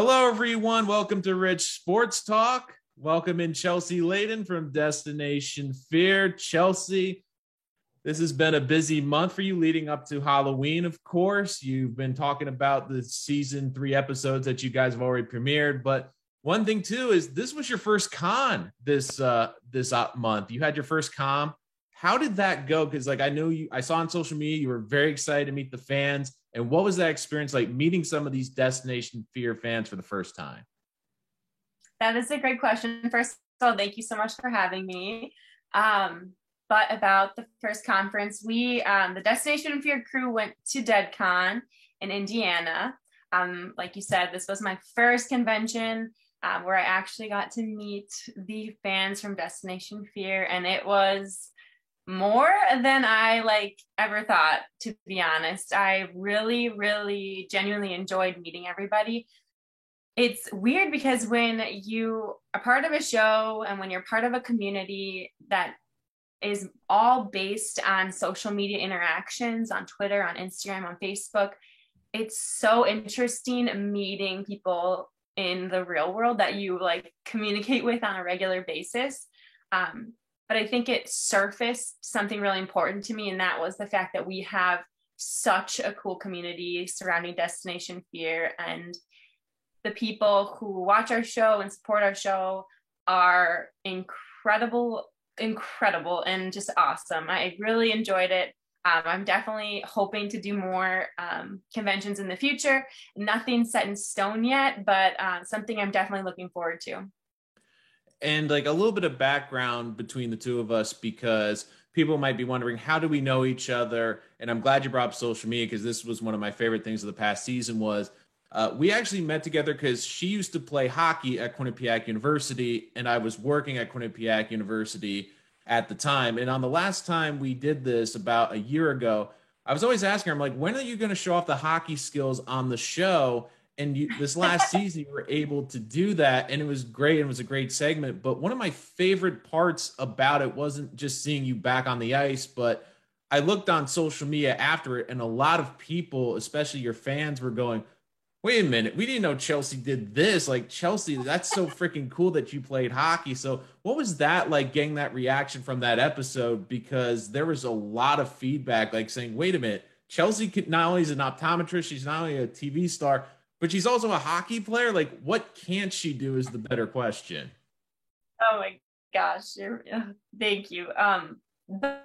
Hello, everyone. Welcome to Rich Sports Talk. Welcome in Chelsea Laden from Destination Fear. Chelsea, this has been a busy month for you leading up to Halloween, of course. You've been talking about the season three episodes that you guys have already premiered. But one thing too is this was your first con this uh this month. You had your first con. How did that go? Because like I know you I saw on social media you were very excited to meet the fans. And what was that experience like meeting some of these Destination Fear fans for the first time? That is a great question. First of all, thank you so much for having me. Um, but about the first conference, we, um, the Destination Fear crew went to DeadCon in Indiana. Um, like you said, this was my first convention um, where I actually got to meet the fans from Destination Fear, and it was more than I like ever thought, to be honest. I really, really genuinely enjoyed meeting everybody. It's weird because when you are part of a show and when you're part of a community that is all based on social media interactions on Twitter, on Instagram, on Facebook, it's so interesting meeting people in the real world that you like communicate with on a regular basis. Um, but I think it surfaced something really important to me, and that was the fact that we have such a cool community surrounding Destination Fear, and the people who watch our show and support our show are incredible, incredible, and just awesome. I really enjoyed it. Um, I'm definitely hoping to do more um, conventions in the future. Nothing set in stone yet, but uh, something I'm definitely looking forward to and like a little bit of background between the two of us because people might be wondering how do we know each other? And i'm glad you brought up social media because this was one of my favorite things of the past season was uh, we actually met together because she used to play hockey at quinnipiac university and i was working at quinnipiac university at the time. And on the last time we did this about a year ago i was always asking her i'm like when are you going to show off the hockey skills on the show and you, this last season you were able to do that and it was great and it was a great segment. But one of my favorite parts about it wasn't just seeing you back on the ice but i looked on social media after it and a lot of people especially your fans were going wait a minute we didn't know chelsea did this. Like chelsea that's so freaking cool that you played hockey. So what was that like getting that reaction from that episode? Because there was a lot of feedback like saying wait a minute chelsea not only is an optometrist she's not only a tv star but she's also a hockey player. Like, what can't she do is the better question. Oh my gosh. Thank you. Um, but,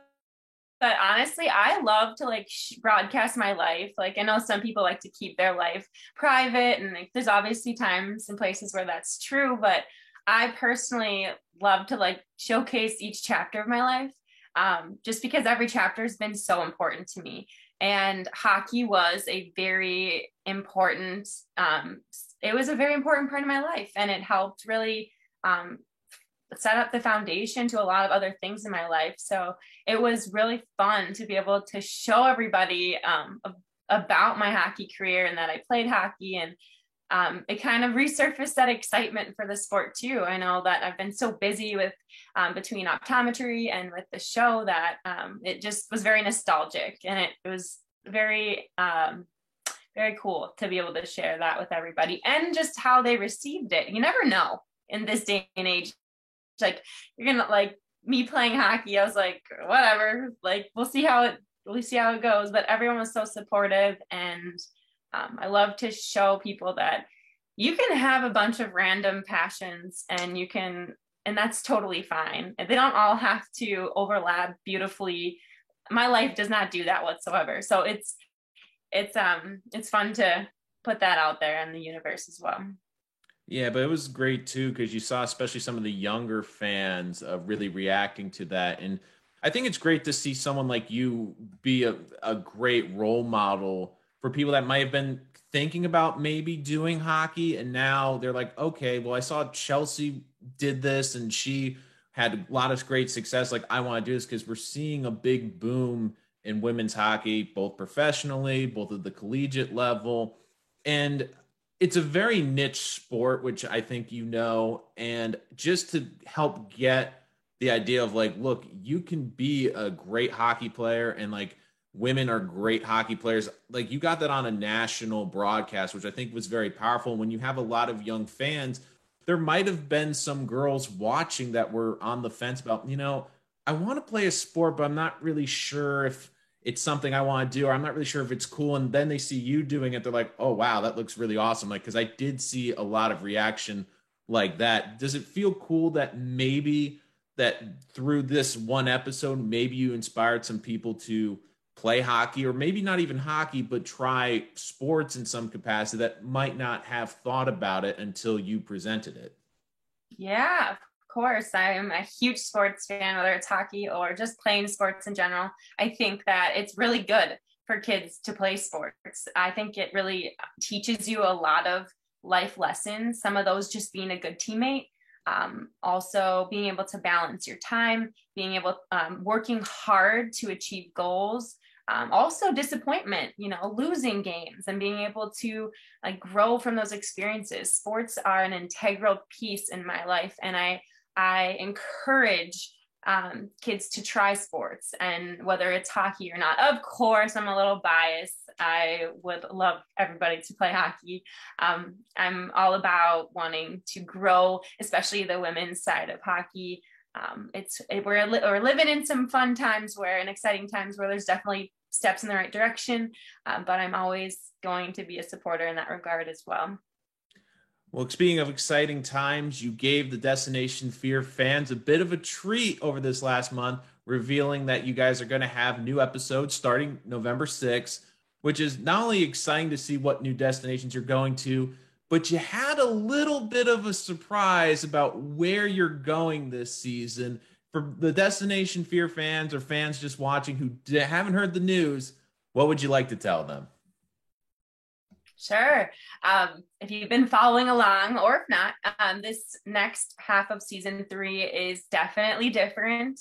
but honestly, I love to like broadcast my life. Like, I know some people like to keep their life private, and like, there's obviously times and places where that's true. But I personally love to like showcase each chapter of my life um, just because every chapter has been so important to me. And hockey was a very important um, it was a very important part of my life. And it helped really um, set up the foundation to a lot of other things in my life. So it was really fun to be able to show everybody um, about my hockey career and that i played hockey and um, it kind of resurfaced that excitement for the sport too. I know that I've been so busy with um, between optometry and with the show that um, it just was very nostalgic and it, it was very um, very cool to be able to share that with everybody and just how they received it. You never know in this day and age. Like you're gonna like me playing hockey. I was like, whatever. Like we'll see how it we'll see how it goes. But everyone was so supportive and um, I love to show people that you can have a bunch of random passions and you can, and that's totally fine. They don't all have to overlap beautifully. My life does not do that whatsoever. So it's, it's, um, it's fun to put that out there in the universe as well. Yeah, but it was great too because you saw especially some of the younger fans uh, really reacting to that, and I think it's great to see someone like you be a, a great role model for people that might have been thinking about maybe doing hockey and now they're like okay well i saw chelsea did this and she had a lot of great success. Like i want to do this because we're seeing a big boom in women's hockey both professionally both at the collegiate level. And it's a very niche sport which i think you know. And just to help get the idea of like look you can be a great hockey player and like women are great hockey players. Like you got that on a national broadcast, which I think was very powerful. When you have a lot of young fans, there might have been some girls watching that were on the fence about, you know, I want to play a sport, but I'm not really sure if it's something I want to do, or I'm not really sure if it's cool. And then they see you doing it, they're like, oh wow, that looks really awesome. Like, because I did see a lot of reaction like that. Does it feel cool that maybe that through this one episode, maybe you inspired some people to play hockey or maybe not even hockey, but try sports in some capacity that might not have thought about it until you presented it? Yeah, of course. I'm a huge sports fan, whether it's hockey or just playing sports in general. I think that it's really good for kids to play sports. I think it really teaches you a lot of life lessons, some of those just being a good teammate. Um, also being able to balance your time being able um, working hard to achieve goals um, also disappointment you know losing games and being able to like grow from those experiences. Sports are an integral piece in my life and i i encourage um, kids to try sports. And whether it's hockey or not of course i'm a little biased. I would love everybody to play hockey. Um, i'm all about wanting to grow especially the women's side of hockey um, it's it, we're, we're living in some fun times where and exciting times where there's definitely steps in the right direction. Um, but i'm always going to be a supporter in that regard as well. Well, speaking of exciting times, you gave the Destination Fear fans a bit of a treat over this last month, revealing that you guys are going to have new episodes starting November 6th, which is not only exciting to see what new destinations you're going to, but you had a little bit of a surprise about where you're going this season. For the Destination Fear fans or fans just watching who haven't heard the news, what would you like to tell them? Sure. Um, if you've been following along, or if not, um, this next half of season three is definitely different.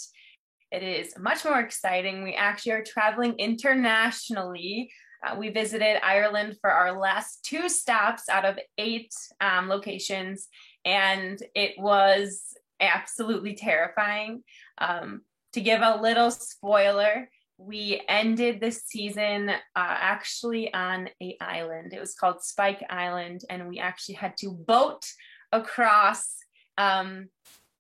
It is much more exciting. We actually are traveling internationally uh, we visited Ireland for our last two stops out of eight um, locations, and it was absolutely terrifying. Um, to give a little spoiler, we ended the season uh, actually on a island. It was called Spike Island, and we actually had to boat across um,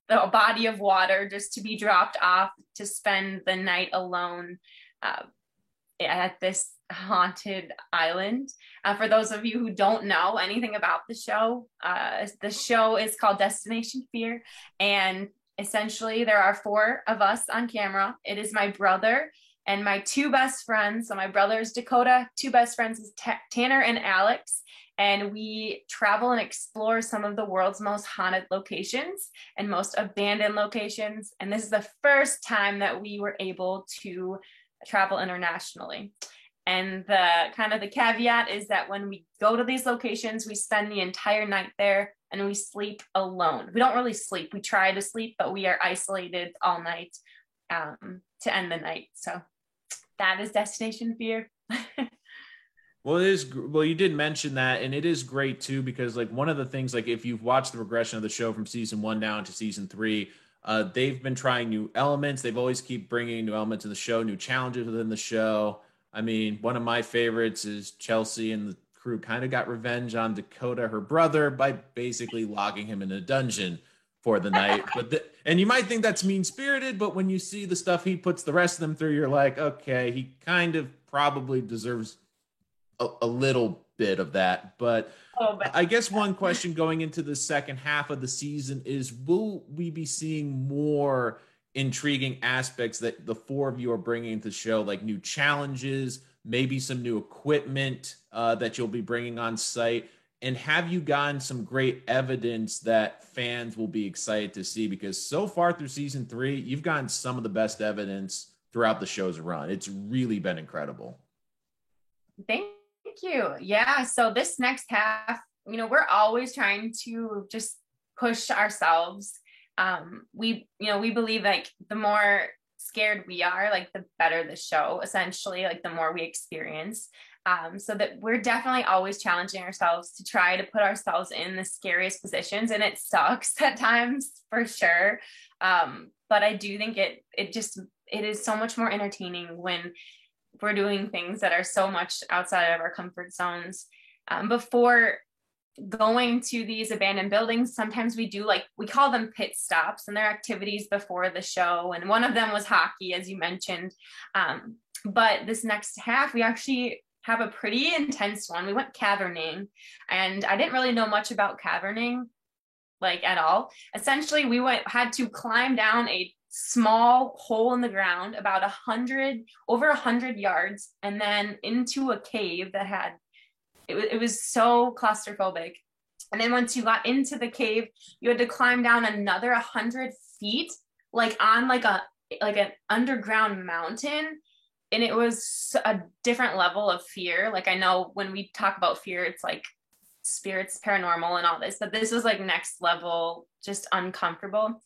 the body of water just to be dropped off to spend the night alone uh, at this haunted island. Uh, for those of you who don't know anything about the show, uh, the show is called Destination Fear. And essentially, there are four of us on camera. It is my brother and my two best friends. So, my brother is Dakota, two best friends is T- Tanner and Alex. And we travel and explore some of the world's most haunted locations and most abandoned locations. And this is the first time that we were able to travel internationally. And the kind of the caveat is that when we go to these locations, we spend the entire night there and we sleep alone. We don't really sleep. We try to sleep, but we are isolated all night um, to end the night. So that is destination fear. well, it is. Well, you did mention that, and it is great too because like one of the things, like if you've watched the progression of the show from season one down to season three, uh, they've been trying new elements. They've always keep bringing new elements to the show, new challenges within the show. I mean, one of my favorites is Chelsea and the crew kind of got revenge on Dakota, her brother, by basically locking him in a dungeon for the night. But the, and you might think that's mean spirited, but when you see the stuff he puts the rest of them through, you're like, okay, he kind of probably deserves a, a little bit of that. But I guess one question going into the second half of the season is: Will we be seeing more? intriguing aspects that the four of you are bringing to the show, like new challenges, maybe some new equipment uh, that you'll be bringing on site? And have you gotten some great evidence that fans will be excited to see? Because so far through season three, you've gotten some of the best evidence throughout the show's run. It's really been incredible. Thank you. Yeah. So this next half, you know, we're always trying to just push ourselves um, we you know we believe like the more scared we are like the better the show essentially like the more we experience um, so that we're definitely always challenging ourselves to try to put ourselves in the scariest positions and it sucks at times for sure um, but i do think it it just it is so much more entertaining when we're doing things that are so much outside of our comfort zones. Um, before going to these abandoned buildings, sometimes we do like we call them pit stops, and they're activities before the show. And one of them was hockey, as you mentioned. Um, but this next half, we actually have a pretty intense one. We went caverning, and I didn't really know much about caverning, like at all. Essentially, we went had to climb down a small hole in the ground about a hundred over a hundred yards and then into a cave that had it, it was so claustrophobic. And then once you got into the cave you had to climb down another 100 feet like on like a like an underground mountain. And it was a different level of fear. Like i know when we talk about fear it's like spirits paranormal and all this but this was like next level just uncomfortable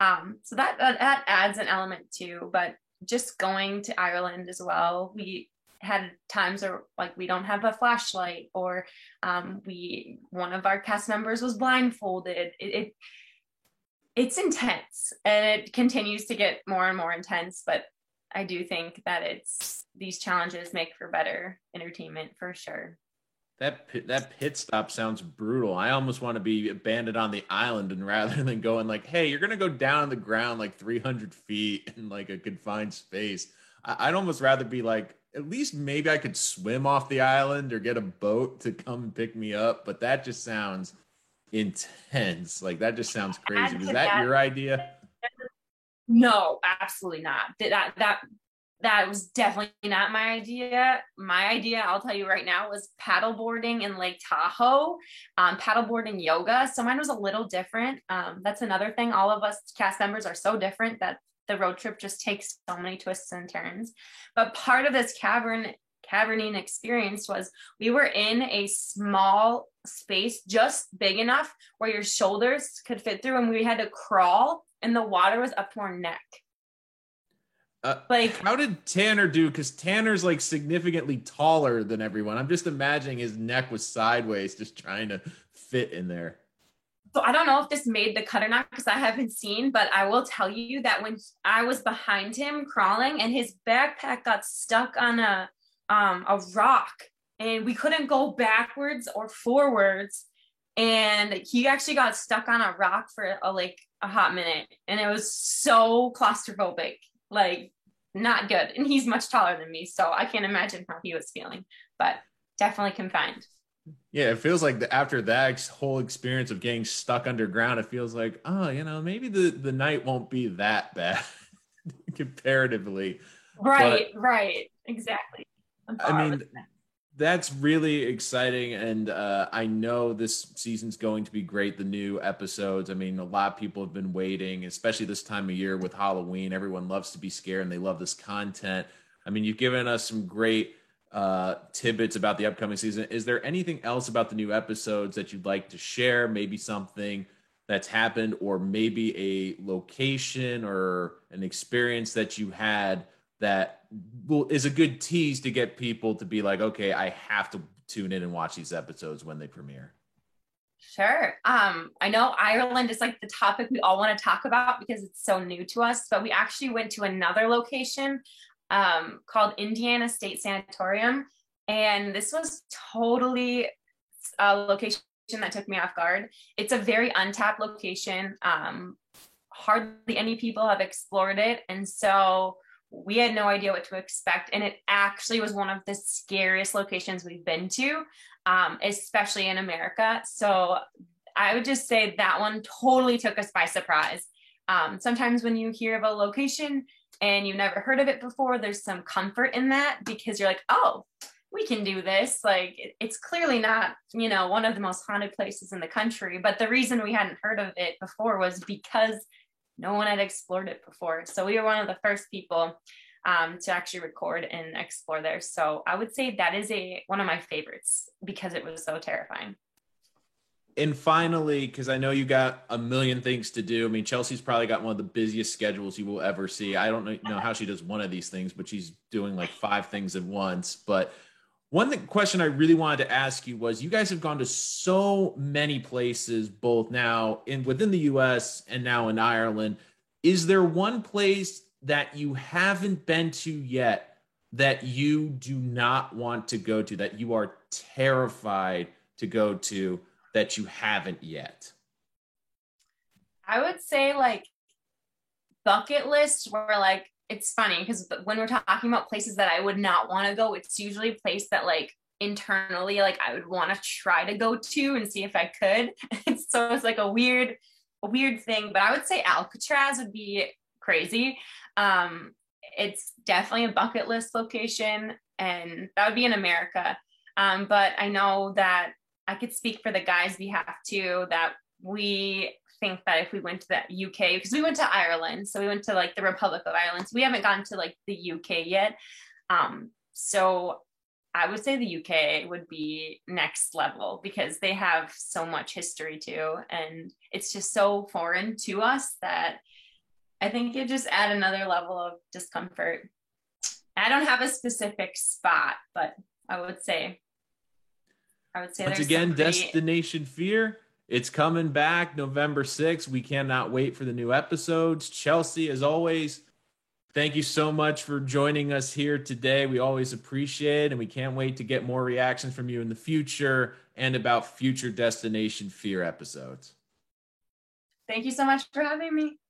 um, so that, that that adds an element too. But just going to Ireland as well, we had times where like we don't have a flashlight or um, we one of our cast members was blindfolded. It, it it's intense and it continues to get more and more intense. But I do think that it's these challenges make for better entertainment for sure. That pit, that pit stop sounds brutal. I almost want to be abandoned on the island, and rather than going like, "Hey, you're gonna go down on the ground like 300 feet in like a confined space," I'd almost rather be like, at least maybe I could swim off the island or get a boat to come pick me up. But that just sounds intense. Like that just sounds crazy. Is that, that your idea? No, absolutely not. That that that was definitely not my idea. My idea, I'll tell you right now, was paddleboarding in Lake Tahoe, um, paddleboarding yoga. So mine was a little different. Um, that's another thing. All of us cast members are so different that the road trip just takes so many twists and turns. But part of this cavern caverning experience was we were in a small space just big enough where your shoulders could fit through and we had to crawl and the water was up to our neck uh, like, how did Tanner do? Because Tanner's like significantly taller than everyone. I'm just imagining his neck was sideways, just trying to fit in there. So I don't know if this made the cut or not because I haven't seen, but I will tell you that when I was behind him crawling and his backpack got stuck on a um, a rock and we couldn't go backwards or forwards and he actually got stuck on a rock for a, like a hot minute and it was so claustrophobic like not good. And he's much taller than me, so I can't imagine how he was feeling, but definitely confined. Yeah, it feels like the, after that whole experience of getting stuck underground, it feels like, oh, you know, maybe the, the night won't be that bad comparatively. Right, but, right, exactly. I mean, that's really exciting and uh, i know this season's going to be great the new episodes. I mean a lot of people have been waiting especially this time of year with halloween. Everyone loves to be scared and they love this content. I mean you've given us some great uh, tidbits about the upcoming season. Is there anything else about the new episodes that you'd like to share? Maybe something that's happened or maybe a location or an experience that you had that will, is a good tease to get people to be like, okay, I have to tune in and watch these episodes when they premiere. Sure. Um, I know Ireland is like the topic we all want to talk about because it's so new to us, but we actually went to another location um, called Indiana State Sanatorium. And this was totally a location that took me off guard. It's a very untapped location. Um, hardly any people have explored it. And so we had no idea what to expect and it actually was one of the scariest locations we've been to um, especially in america. So i would just say that one totally took us by surprise. Um, sometimes when you hear of a location and you've never heard of it before there's some comfort in that because you're like oh we can do this. Like it's clearly not you know one of the most haunted places in the country but the reason we hadn't heard of it before was because no one had explored it before. So we were one of the first people um, to actually record and explore there. So I would say that is a one of my favorites because it was so terrifying. And finally, because I know you got a million things to do. I mean, Chelsea's probably got one of the busiest schedules you will ever see. I don't know how she does one of these things, but she's doing like five things at once. But one question I really wanted to ask you was you guys have gone to so many places, both now in within the US and now in Ireland. Is there one place that you haven't been to yet, that you do not want to go to, that you are terrified to go to, that you haven't yet? I would say like bucket list where like it's funny because when we're talking about places that I would not want to go, it's usually a place that like internally like I would want to try to go to and see if I could. so it's like a weird, a weird thing. But I would say Alcatraz would be crazy. Um, it's definitely a bucket list location, and that would be in America. Um, but I know that I could speak for the guys' behalf too. That we think that if we went to the UK, because we went to Ireland, so we went to like the Republic of Ireland. So we haven't gone to like the UK yet. Um, so I would say the UK would be next level because they have so much history too. And it's just so foreign to us that I think it just add another level of discomfort. I don't have a specific spot, but I would say I would say once again, pretty... Destination Fear. It's coming back November 6th. We cannot wait for the new episodes. Chelsea, as always, thank you so much for joining us here today. We always appreciate it, and we can't wait to get more reactions from you in the future and about future Destination Fear episodes. Thank you so much for having me.